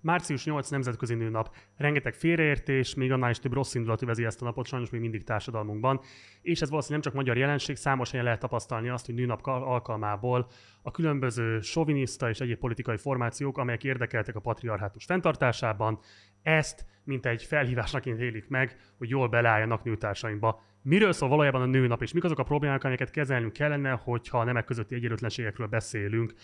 Március 8 Nemzetközi Nőnap. Rengeteg félreértés, még annál is több rossz indulat övezi ezt a napot sajnos még mindig társadalmunkban. És ez valószínűleg nem csak magyar jelenség, számos helyen lehet tapasztalni azt, hogy nőnap alkalmából a különböző soviniszta és egyéb politikai formációk, amelyek érdekeltek a patriarhátus fenntartásában, ezt, mint egy felhívásnak élik meg, hogy jól beleálljanak nőtársaimba. Miről szól valójában a nőnap, és mik azok a problémák, amelyeket kezelnünk kellene, hogyha nemek közötti egyenlőtlenségekről beszélünk.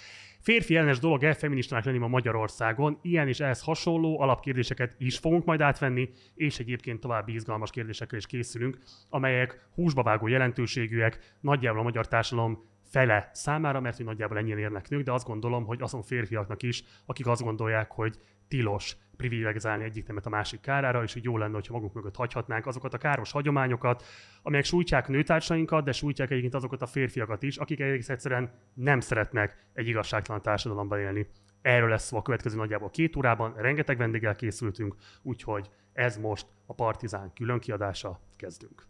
Férfi ellenes dolog-e feministának lenni ma Magyarországon? Ilyen és ehhez hasonló alapkérdéseket is fogunk majd átvenni, és egyébként további izgalmas kérdésekkel is készülünk, amelyek húsba vágó jelentőségűek, nagyjából a magyar társadalom fele számára, mert hogy nagyjából ennyien érnek nők, de azt gondolom, hogy azon férfiaknak is, akik azt gondolják, hogy tilos privilegizálni egyik nemet a másik kárára, és hogy jó lenne, hogyha magunk mögött hagyhatnánk azokat a káros hagyományokat, amelyek sújtják nőtársainkat, de sújtják egyébként azokat a férfiakat is, akik egész egyszerűen nem szeretnek egy igazságtalan társadalomban élni. Erről lesz szó a következő nagyjából két órában, rengeteg vendéggel készültünk, úgyhogy ez most a Partizán különkiadása, kezdünk.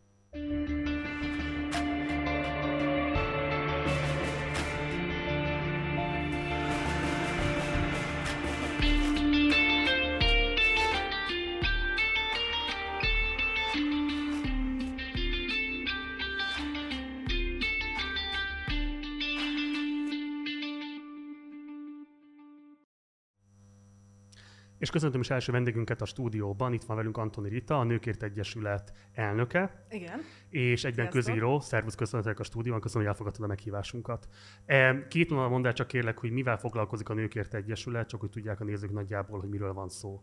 És köszöntöm is első vendégünket a stúdióban. Itt van velünk Antoni Rita, a Nőkért Egyesület elnöke. Igen. És egyben Sziasztok. közíró. Szervusz, köszönhetek a stúdióban, köszönöm, hogy elfogadtad a meghívásunkat. Két mondat mondd el csak kérlek, hogy mivel foglalkozik a Nőkért Egyesület, csak hogy tudják a nézők nagyjából, hogy miről van szó.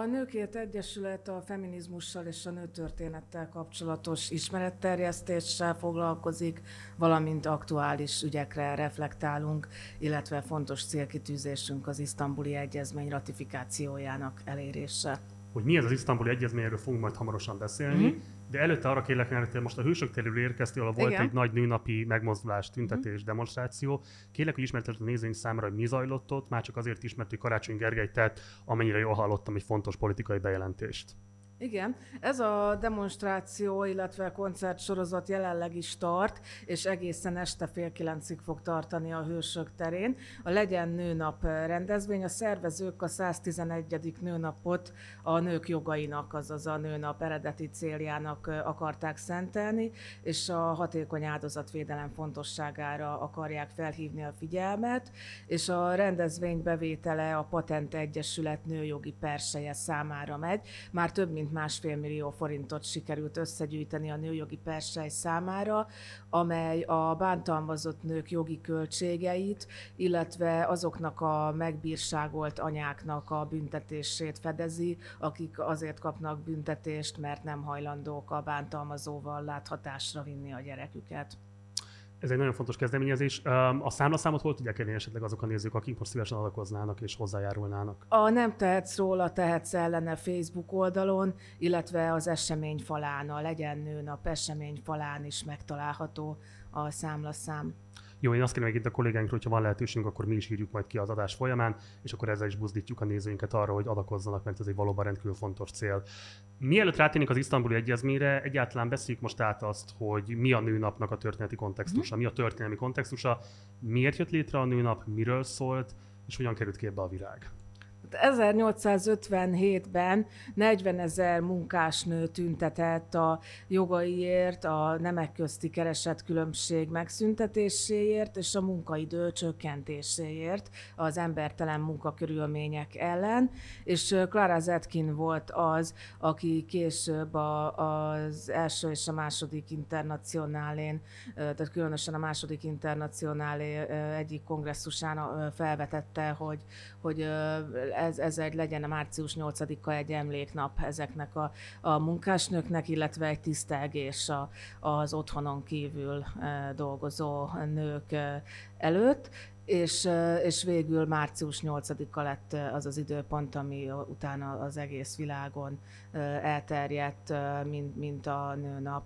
A Nőkért Egyesület a feminizmussal és a nőtörténettel kapcsolatos ismeretterjesztéssel foglalkozik, valamint aktuális ügyekre reflektálunk, illetve fontos célkitűzésünk az isztambuli egyezmény ratifikációjának elérése. Hogy mi ez az isztambuli egyezmény, erről fogunk majd hamarosan beszélni. Mm-hmm. De előtte arra kérlek, mert most a Hősök terül érkeztél, ahol volt Igen. egy nagy nőnapi megmozdulás, tüntetés, mm. demonstráció. Kérlek, hogy ismertesd a nézőink számára, hogy mi zajlott ott, már csak azért ismert, hogy Karácsony Gergely tett, amennyire jól hallottam, egy fontos politikai bejelentést. Igen, ez a demonstráció, illetve koncertsorozat jelenleg is tart, és egészen este fél kilencig fog tartani a Hősök terén. A Legyen Nőnap rendezvény, a szervezők a 111. nőnapot a nők jogainak, azaz a nőnap eredeti céljának akarták szentelni, és a hatékony áldozatvédelem fontosságára akarják felhívni a figyelmet, és a rendezvény bevétele a Patent Egyesület nőjogi perseje számára megy. Már több mint másfél millió forintot sikerült összegyűjteni a nőjogi persely számára, amely a bántalmazott nők jogi költségeit, illetve azoknak a megbírságolt anyáknak a büntetését fedezi, akik azért kapnak büntetést, mert nem hajlandók a bántalmazóval láthatásra vinni a gyereküket. Ez egy nagyon fontos kezdeményezés. A számlaszámot hol tudják elérni esetleg azok a nézők, akik most szívesen adakoznának és hozzájárulnának? A Nem tehetsz róla, tehetsz ellene Facebook oldalon, illetve az esemény falán, a Legyen Nőnap esemény falán is megtalálható a számlaszám. Jó, én azt kérem itt a kollégánkról, hogyha van lehetőségünk, akkor mi is írjuk majd ki az adás folyamán, és akkor ezzel is buzdítjuk a nézőinket arra, hogy adakozzanak, mert ez egy valóban rendkívül fontos cél. Mielőtt rátérnénk az isztambuli egyezményre, egyáltalán beszéljük most át azt, hogy mi a nőnapnak a történeti kontextusa, mi a történelmi kontextusa, miért jött létre a nőnap, miről szólt, és hogyan került képbe a virág. 1857-ben 40 ezer munkásnő tüntetett a jogaiért, a nemek közti keresett különbség megszüntetéséért és a munkaidő csökkentéséért az embertelen munkakörülmények ellen, és Clara Zetkin volt az, aki később a, az első és a második internacionálén, tehát különösen a második internacionálé egyik kongresszusán felvetette, hogy, hogy ez, ez egy legyen a március 8-a egy emléknap ezeknek a, a munkásnőknek, illetve egy tisztelgés a, az otthonon kívül e, dolgozó nők e, előtt, és, e, és végül március 8-a lett az az időpont, ami utána az egész világon elterjedt, mint, mint a nőnap.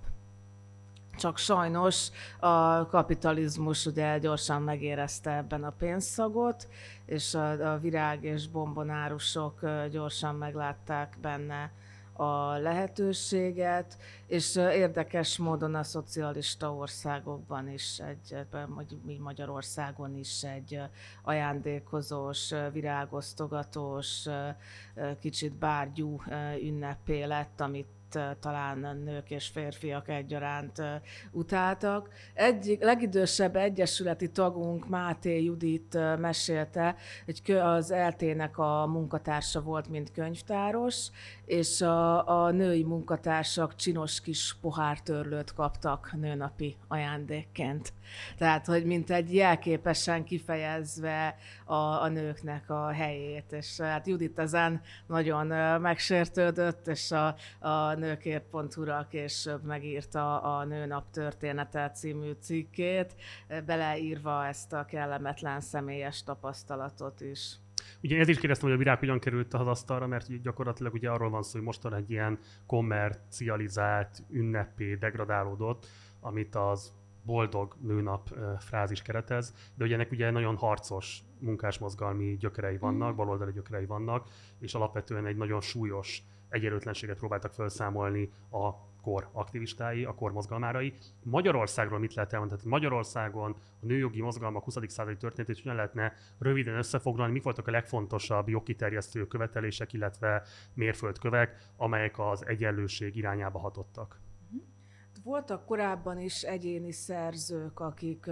Csak sajnos a kapitalizmus ugye gyorsan megérezte ebben a pénzszagot, és a, a virág és bombonárusok gyorsan meglátták benne a lehetőséget, és érdekes módon a szocialista országokban is, egy, mi Magyarországon is egy ajándékozós, virágosztogatós, kicsit bárgyú ünnepé lett, amit talán nők és férfiak egyaránt utáltak. Egyik legidősebb egyesületi tagunk Máté Judit mesélte, hogy az eltének a munkatársa volt, mint könyvtáros, és a, a női munkatársak csinos kis pohártörlőt kaptak nőnapi ajándékként. Tehát, hogy mint egy jelképesen kifejezve a, a nőknek a helyét, és hát Judit ezen nagyon megsértődött, és a, a nőkért.hu-ra később megírta a Nőnap története című cikkét, beleírva ezt a kellemetlen személyes tapasztalatot is. Ugye ez is kérdeztem, hogy a virág hogyan került a asztalra, mert gyakorlatilag ugye arról van szó, hogy mostan egy ilyen kommercializált ünnepé degradálódott, amit az boldog nőnap frázis keretez, de ugye ennek ugye nagyon harcos munkásmozgalmi gyökerei vannak, mm. baloldali gyökerei vannak, és alapvetően egy nagyon súlyos egyenlőtlenséget próbáltak felszámolni a kor aktivistái, a kor mozgalmárai. Magyarországról mit lehet elmondani? Tehát Magyarországon a nőjogi mozgalmak 20. századi történetét hogyan lehetne röviden összefoglalni, mik voltak a legfontosabb jogkiterjesztő követelések, illetve mérföldkövek, amelyek az egyenlőség irányába hatottak? Voltak korábban is egyéni szerzők, akik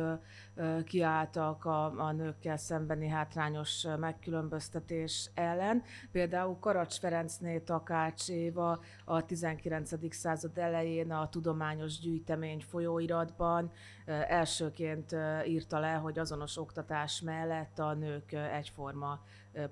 kiálltak a, a nőkkel szembeni hátrányos megkülönböztetés ellen. Például Karacs Ferencné Takács Éva a 19. század elején a Tudományos Gyűjtemény folyóiratban elsőként írta le, hogy azonos oktatás mellett a nők egyforma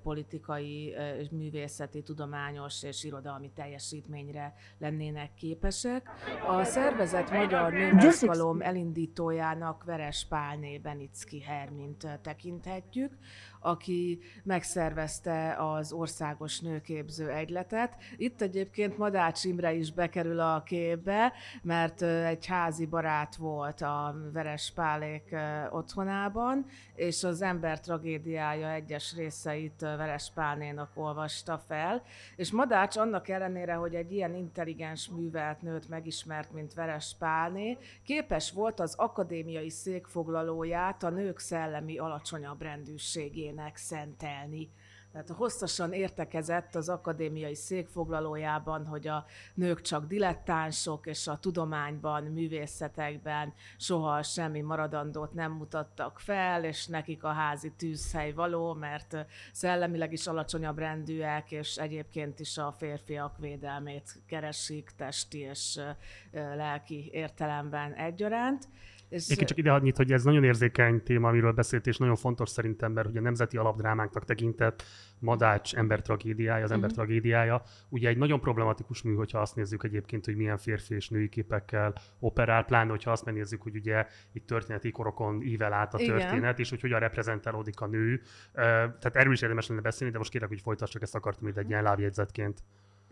politikai, művészeti, tudományos és irodalmi teljesítményre lennének képesek. A szervezet Magyar Nőmozgalom elindítójának Veres Pálné Benicki Hermint tekinthetjük, aki megszervezte az országos nőképző egyletet. Itt egyébként Madács Imre is bekerül a képbe, mert egy házi barát volt a Veres Pálék otthonában, és az ember tragédiája egyes részeit Veres Pálnénak olvasta fel. És Madács annak ellenére, hogy egy ilyen intelligens művelt nőt megismert, mint Veres Pálné, képes volt az akadémiai székfoglalóját a nők szellemi alacsonyabb rendűségén nőjének szentelni. Tehát hosszasan értekezett az akadémiai székfoglalójában, hogy a nők csak dilettánsok, és a tudományban, művészetekben soha semmi maradandót nem mutattak fel, és nekik a házi tűzhely való, mert szellemileg is alacsonyabb rendűek, és egyébként is a férfiak védelmét keresik testi és lelki értelemben egyaránt. És... Én csak ide annyit, hogy ez nagyon érzékeny téma, amiről beszélt, és nagyon fontos szerintem, mert hogy a nemzeti alapdrámánknak tekintett Madács ember tragédiája, az ember uh-huh. tragédiája, ugye egy nagyon problematikus mű, hogyha azt nézzük egyébként, hogy milyen férfi és női képekkel operál, pláne, hogyha azt megnézzük, hogy ugye itt történeti korokon ível át a történet, Igen. és hogy hogyan reprezentálódik a nő. Tehát erről is érdemes lenne beszélni, de most kérek, hogy folytassak, ezt akartam itt egy ilyen lábjegyzetként.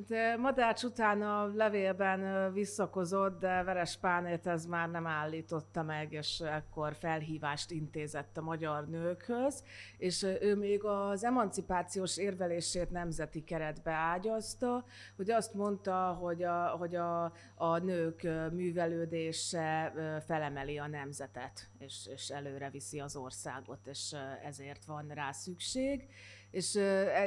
De Madács után a levélben visszakozott, de Veres Pánét ez már nem állította meg, és ekkor felhívást intézett a magyar nőkhöz, és ő még az emancipációs érvelését nemzeti keretbe ágyazta, hogy azt mondta, hogy a, hogy a, a nők művelődése felemeli a nemzetet, és, és előre viszi az országot, és ezért van rá szükség és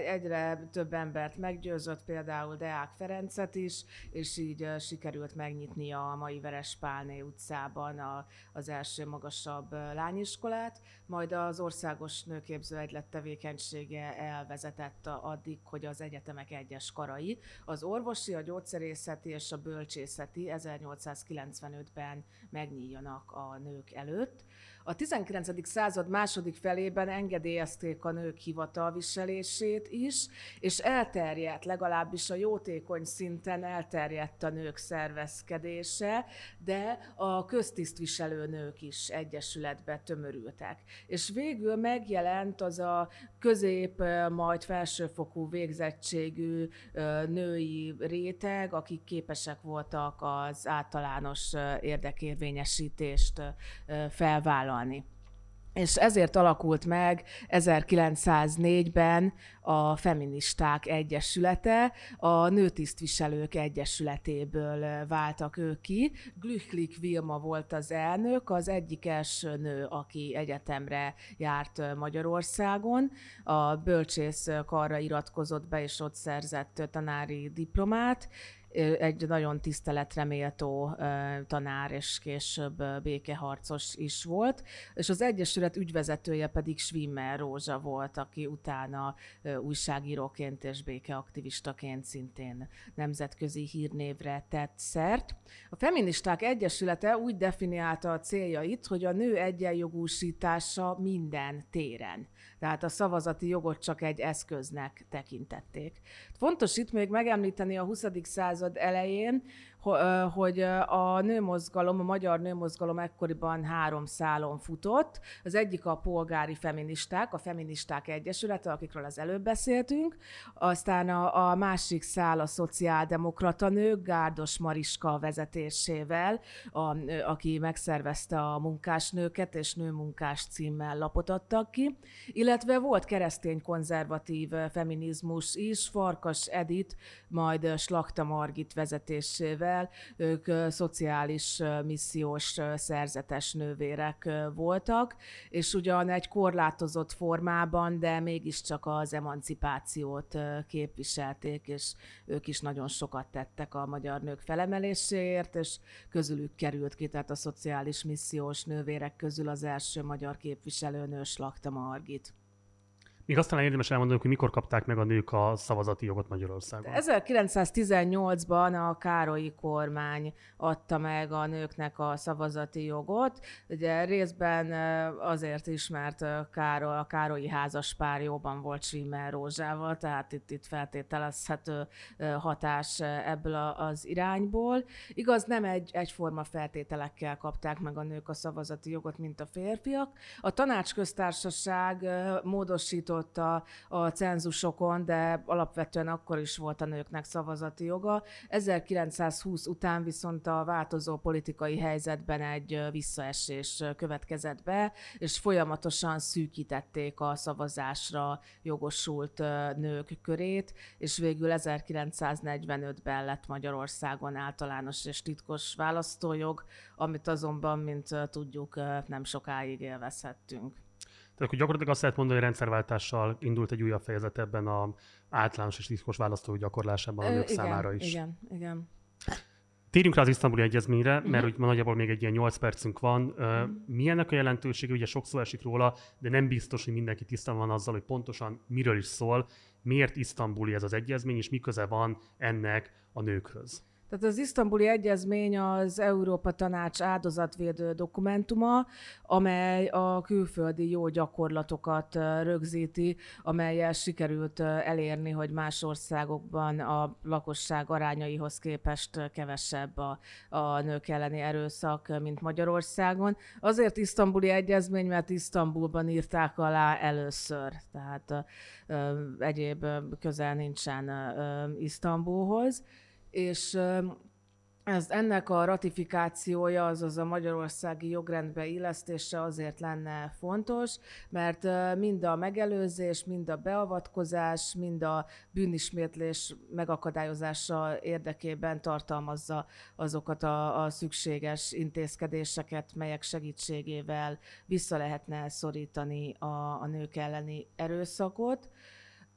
egyre több embert meggyőzött, például Deák Ferencet is, és így sikerült megnyitni a mai Verespálné utcában a, az első magasabb lányiskolát, majd az országos nőképző egylet tevékenysége elvezetett addig, hogy az egyetemek egyes karai, az orvosi, a gyógyszerészeti és a bölcsészeti 1895-ben megnyíljanak a nők előtt. A 19. század második felében engedélyezték a nők hivatalviselését is, és elterjedt, legalábbis a jótékony szinten elterjedt a nők szervezkedése, de a köztisztviselő nők is egyesületbe tömörültek. És végül megjelent az a közép, majd felsőfokú végzettségű női réteg, akik képesek voltak az általános érdekérvényesítést felvállalni vállalni. És ezért alakult meg 1904-ben a Feministák Egyesülete, a Nőtisztviselők Egyesületéből váltak ők ki. Glüchlik Vilma volt az elnök, az egyik első nő, aki egyetemre járt Magyarországon. A bölcsész karra iratkozott be, és ott szerzett tanári diplomát, egy nagyon tiszteletre méltó tanár és később békeharcos is volt, és az Egyesület ügyvezetője pedig Schwimmer Rózsa volt, aki utána újságíróként és békeaktivistaként szintén nemzetközi hírnévre tett szert. A Feministák Egyesülete úgy definiálta a céljait, hogy a nő egyenjogúsítása minden téren. Tehát a szavazati jogot csak egy eszköznek tekintették. Fontos itt még megemlíteni a 20. század elején, hogy a nőmozgalom, a magyar nőmozgalom ekkoriban három szálon futott. Az egyik a polgári feministák, a Feministák Egyesülete, akikről az előbb beszéltünk, aztán a, a másik szál a szociáldemokrata nők, Gárdos Mariska vezetésével, a, aki megszervezte a munkásnőket, és nőmunkás címmel lapot adtak ki, illetve volt keresztény konzervatív feminizmus is, Farkas Edit, majd Slakta Margit vezetésével, fel, ők szociális missziós szerzetes nővérek voltak, és ugyan egy korlátozott formában, de mégiscsak az emancipációt képviselték, és ők is nagyon sokat tettek a magyar nők felemeléséért, és közülük került ki, tehát a szociális missziós nővérek közül az első magyar képviselőnő Slakta Margit. Még aztán érdemes elmondani, hogy mikor kapták meg a nők a szavazati jogot Magyarországon. 1918-ban a Károlyi kormány adta meg a nőknek a szavazati jogot. Ugye részben azért is, mert Károly, a Károlyi pár jóban volt Schwimmer Rózsával, tehát itt, itt feltételezhető hatás ebből az irányból. Igaz, nem egy, egyforma feltételekkel kapták meg a nők a szavazati jogot, mint a férfiak. A tanácsköztársaság módosított változtatott a, a cenzusokon, de alapvetően akkor is volt a nőknek szavazati joga. 1920 után viszont a változó politikai helyzetben egy visszaesés következett be, és folyamatosan szűkítették a szavazásra jogosult nők körét, és végül 1945-ben lett Magyarországon általános és titkos választójog, amit azonban, mint tudjuk, nem sokáig élvezhettünk. Tehát akkor gyakorlatilag azt lehet mondani, hogy rendszerváltással indult egy újabb fejezet ebben a általános és titkos választói gyakorlásában a nők igen, számára is. Igen, igen. Térjünk rá az isztambuli egyezményre, uh-huh. mert úgy nagyjából még egy ilyen 8 percünk van. Uh-huh. Mi ennek a jelentősége? Ugye sok szó esik róla, de nem biztos, hogy mindenki tisztán van azzal, hogy pontosan miről is szól, miért isztambuli ez az egyezmény, és mi köze van ennek a nőkhöz. Tehát az isztambuli egyezmény az Európa Tanács áldozatvédő dokumentuma, amely a külföldi jó gyakorlatokat rögzíti, amelyel sikerült elérni, hogy más országokban a lakosság arányaihoz képest kevesebb a, a nők elleni erőszak, mint Magyarországon. Azért isztambuli egyezmény, mert Isztambulban írták alá először, tehát egyéb közel nincsen Isztambulhoz és ez, ennek a ratifikációja, azaz a magyarországi jogrendbe illesztése azért lenne fontos, mert mind a megelőzés, mind a beavatkozás, mind a bűnismétlés megakadályozása érdekében tartalmazza azokat a, a szükséges intézkedéseket, melyek segítségével vissza lehetne szorítani a, a nők elleni erőszakot.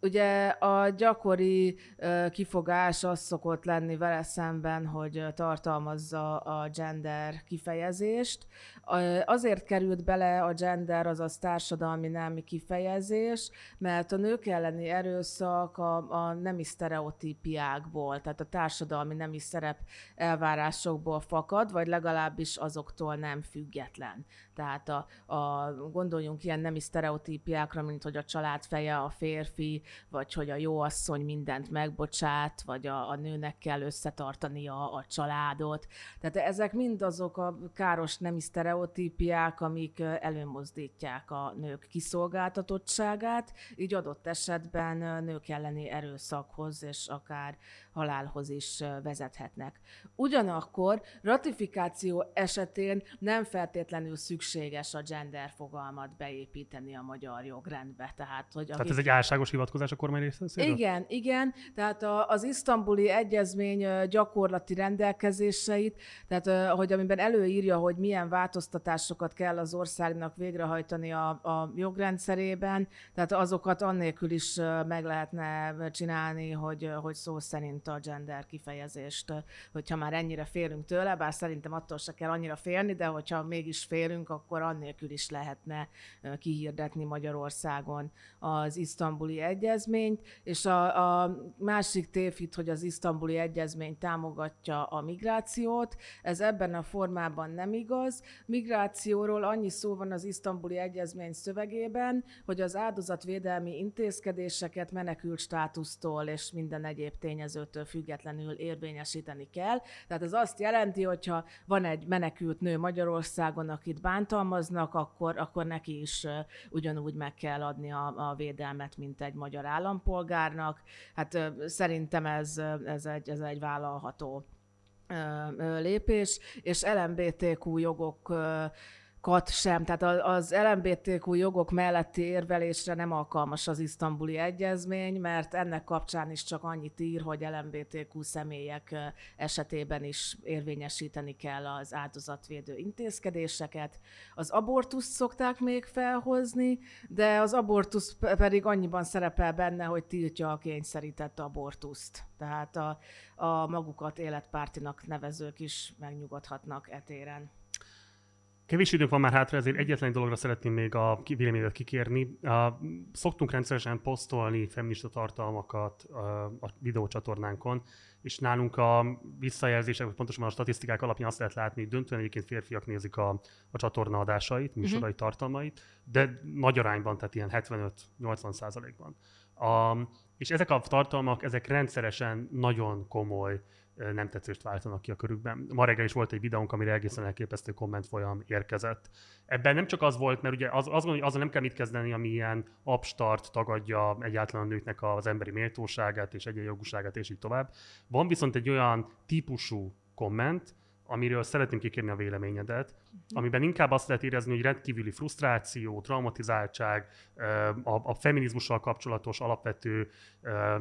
Ugye a gyakori kifogás az szokott lenni vele szemben, hogy tartalmazza a gender kifejezést. Azért került bele a gender, azaz társadalmi nemi kifejezés, mert a nők elleni erőszak a, a nemi sztereotípiákból, tehát a társadalmi nemi szerep elvárásokból fakad, vagy legalábbis azoktól nem független. Tehát a, a, gondoljunk ilyen nemi sztereotípiákra, mint hogy a család feje a férfi, vagy hogy a jó asszony mindent megbocsát, vagy a, a nőnek kell összetartani a, a családot. Tehát ezek mind azok a káros nemi sztereotípiák, amik előmozdítják a nők kiszolgáltatottságát, így adott esetben nők elleni erőszakhoz és akár halálhoz is vezethetnek. Ugyanakkor ratifikáció esetén nem feltétlenül szükség szükséges a gender fogalmat beépíteni a magyar jogrendbe. Tehát, hogy tehát ez egy álságos hivatkozás a kormány részéről? Igen, igen. Tehát a, az isztambuli egyezmény gyakorlati rendelkezéseit, tehát hogy amiben előírja, hogy milyen változtatásokat kell az országnak végrehajtani a, a jogrendszerében, tehát azokat annélkül is meg lehetne csinálni, hogy, hogy szó szerint a gender kifejezést, hogyha már ennyire félünk tőle, bár szerintem attól se kell annyira félni, de hogyha mégis félünk, akkor annélkül is lehetne kihirdetni Magyarországon az isztambuli egyezményt, és a, a másik tévhit, hogy az isztambuli egyezmény támogatja a migrációt, ez ebben a formában nem igaz. Migrációról annyi szó van az isztambuli egyezmény szövegében, hogy az áldozatvédelmi intézkedéseket menekült státusztól és minden egyéb tényezőtől függetlenül érvényesíteni kell. Tehát ez azt jelenti, hogyha van egy menekült nő Magyarországon, akit bántalmaznak, akkor, akkor neki is ugyanúgy meg kell adni a, a védelmet, mint egy magyar állampolgárnak. Hát szerintem ez, ez, egy, ez egy vállalható lépés, és LMBTQ jogok kat sem. Tehát az LMBTQ jogok melletti érvelésre nem alkalmas az isztambuli egyezmény, mert ennek kapcsán is csak annyit ír, hogy LMBTQ személyek esetében is érvényesíteni kell az áldozatvédő intézkedéseket. Az abortuszt szokták még felhozni, de az abortusz pedig annyiban szerepel benne, hogy tiltja a kényszerített abortuszt. Tehát a, a magukat életpártinak nevezők is megnyugodhatnak etéren. Kevés időnk van már hátra, ezért egyetlen dologra szeretném még a véleményet kikérni. Szoktunk rendszeresen posztolni feminista tartalmakat a videócsatornánkon, és nálunk a visszajelzések, vagy pontosan a statisztikák alapján azt lehet látni, hogy döntően egyébként férfiak nézik a, a csatorna adásait, műsorai uh-huh. tartalmait, de nagy arányban, tehát ilyen 75-80 százalékban. És ezek a tartalmak, ezek rendszeresen nagyon komoly nem tetszést váltanak ki a körükben. Ma reggel is volt egy videónk, amire egészen elképesztő komment folyam érkezett. Ebben nem csak az volt, mert ugye az, az hogy azzal nem kell mit kezdeni, ami ilyen abstart tagadja egyáltalán a nőknek az emberi méltóságát és egyenjogúságát, és így tovább. Van viszont egy olyan típusú komment, amiről szeretném kikérni a véleményedet, amiben inkább azt lehet érezni, hogy rendkívüli frusztráció, traumatizáltság, a, a feminizmussal kapcsolatos alapvető,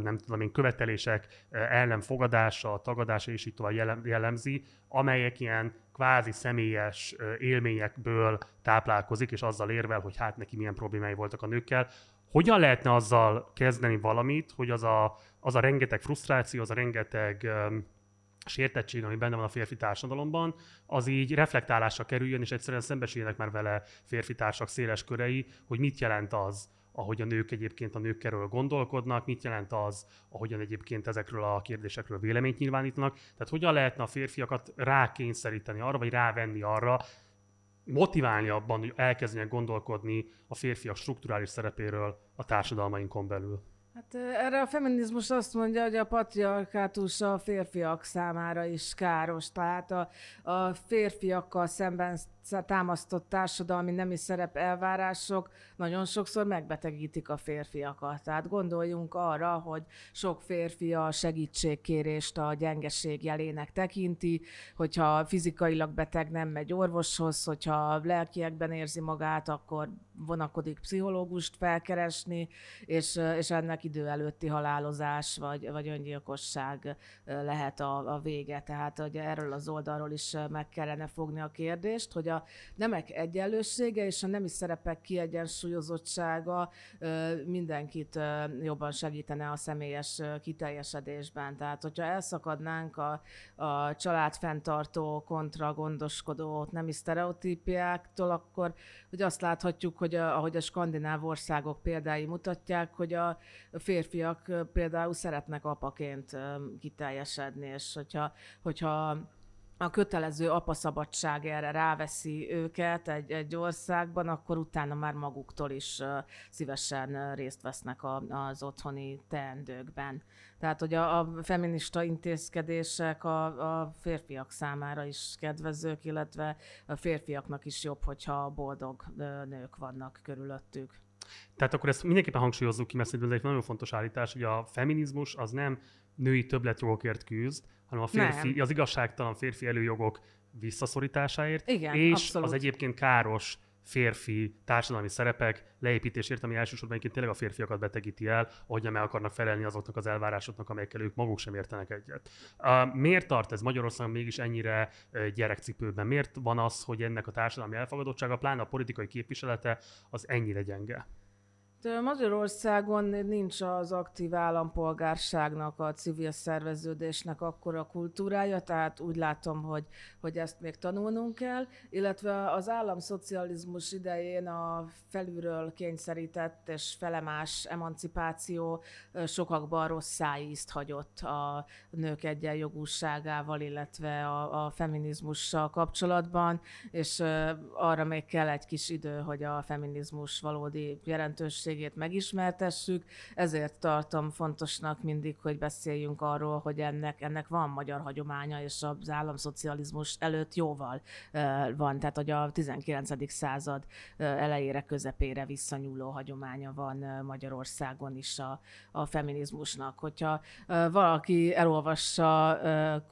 nem tudom én, követelések ellenfogadása, tagadása és így tovább jellemzi, amelyek ilyen kvázi személyes élményekből táplálkozik, és azzal érvel, hogy hát neki milyen problémái voltak a nőkkel. Hogyan lehetne azzal kezdeni valamit, hogy az a, az a rengeteg frusztráció, az a rengeteg sértettség, ami benne van a férfi társadalomban, az így reflektálásra kerüljön, és egyszerűen szembesüljenek már vele férfi társak széles körei, hogy mit jelent az, ahogy a nők egyébként a nőkkerül gondolkodnak, mit jelent az, ahogyan egyébként ezekről a kérdésekről véleményt nyilvánítanak. Tehát hogyan lehetne a férfiakat rákényszeríteni arra, vagy rávenni arra, motiválni abban, hogy elkezdjenek gondolkodni a férfiak strukturális szerepéről a társadalmainkon belül. Hát erre a feminizmus azt mondja, hogy a patriarkátus a férfiak számára is káros. Tehát a, a férfiakkal szemben támasztott társadalmi nemi szerep elvárások nagyon sokszor megbetegítik a férfiakat. Tehát gondoljunk arra, hogy sok férfi a segítségkérést a gyengeség jelének tekinti, hogyha fizikailag beteg nem megy orvoshoz, hogyha lelkiekben érzi magát, akkor vonakodik pszichológust felkeresni, és, és ennek idő előtti halálozás vagy, vagy öngyilkosság lehet a, a vége. Tehát hogy erről az oldalról is meg kellene fogni a kérdést, hogy a nemek egyenlősége és a nemi szerepek kiegyensúlyozottsága mindenkit jobban segítene a személyes kiteljesedésben. Tehát, hogyha elszakadnánk a, a családfenntartó kontra gondoskodó nemi sztereotípiáktól, akkor hogy azt láthatjuk, hogy a, ahogy a skandináv országok példái mutatják, hogy a férfiak például szeretnek apaként kiteljesedni, és hogyha, hogyha a kötelező apaszabadság erre ráveszi őket egy, egy országban, akkor utána már maguktól is szívesen részt vesznek a, az otthoni teendőkben. Tehát, hogy a, a feminista intézkedések a, a férfiak számára is kedvezők, illetve a férfiaknak is jobb, hogyha boldog nők vannak körülöttük. Tehát akkor ezt mindenképpen hangsúlyozzuk ki, mert ez egy nagyon fontos állítás, hogy a feminizmus az nem női többletjogokért küzd, hanem a férfi, az igazságtalan férfi előjogok visszaszorításáért, Igen, és abszolút. az egyébként káros férfi társadalmi szerepek leépítésért, ami elsősorban egyébként tényleg a férfiakat betegíti el, ahogyan meg akarnak felelni azoknak az elvárásoknak, amelyekkel ők maguk sem értenek egyet. Uh, miért tart ez Magyarországon mégis ennyire gyerekcipőben? Miért van az, hogy ennek a társadalmi elfogadottsága, pláne a politikai képviselete, az ennyire gyenge? Magyarországon nincs az aktív állampolgárságnak, a civil szerveződésnek akkora kultúrája, tehát úgy látom, hogy, hogy ezt még tanulnunk kell, illetve az államszocializmus idején a felülről kényszerített és felemás emancipáció sokakban rossz szájízt hagyott a nők egyenjogúságával, illetve a, a feminizmussal kapcsolatban, és arra még kell egy kis idő, hogy a feminizmus valódi jelentőség jelenségét megismertessük, ezért tartom fontosnak mindig, hogy beszéljünk arról, hogy ennek, ennek van magyar hagyománya, és az államszocializmus előtt jóval van, tehát hogy a 19. század elejére, közepére visszanyúló hagyománya van Magyarországon is a, a feminizmusnak. Hogyha valaki elolvassa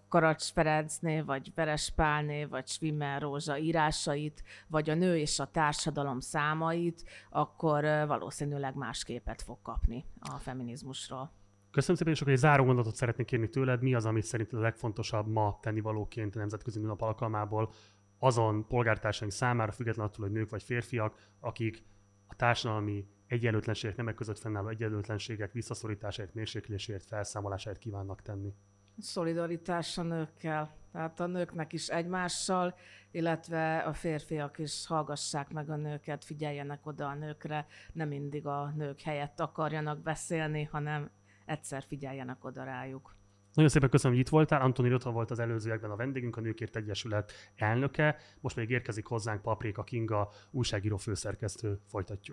Karacs Ferencné, vagy Veres Pálné, vagy Schwimmer Rózsa írásait, vagy a nő és a társadalom számait, akkor valószínű valószínűleg más képet fog kapni a feminizmusról. Köszönöm szépen, és akkor egy záró gondolatot szeretnék kérni tőled. Mi az, amit szerinted a legfontosabb ma tennivalóként a Nemzetközi Nőnap alkalmából azon polgártársaink számára, függetlenül attól, hogy nők vagy férfiak, akik a társadalmi egyenlőtlenségek, nemek között fennálló egyenlőtlenségek visszaszorításáért, mérsékléséért, felszámolásáért kívánnak tenni? Szolidaritás a nőkkel. Tehát a nőknek is egymással, illetve a férfiak is hallgassák meg a nőket, figyeljenek oda a nőkre, nem mindig a nők helyett akarjanak beszélni, hanem egyszer figyeljenek oda rájuk. Nagyon szépen köszönöm, hogy itt voltál. Antoni Rota volt az előzőekben a vendégünk, a Nőkért Egyesület elnöke. Most még érkezik hozzánk Paprika Kinga, újságíró főszerkesztő. Folytatjuk.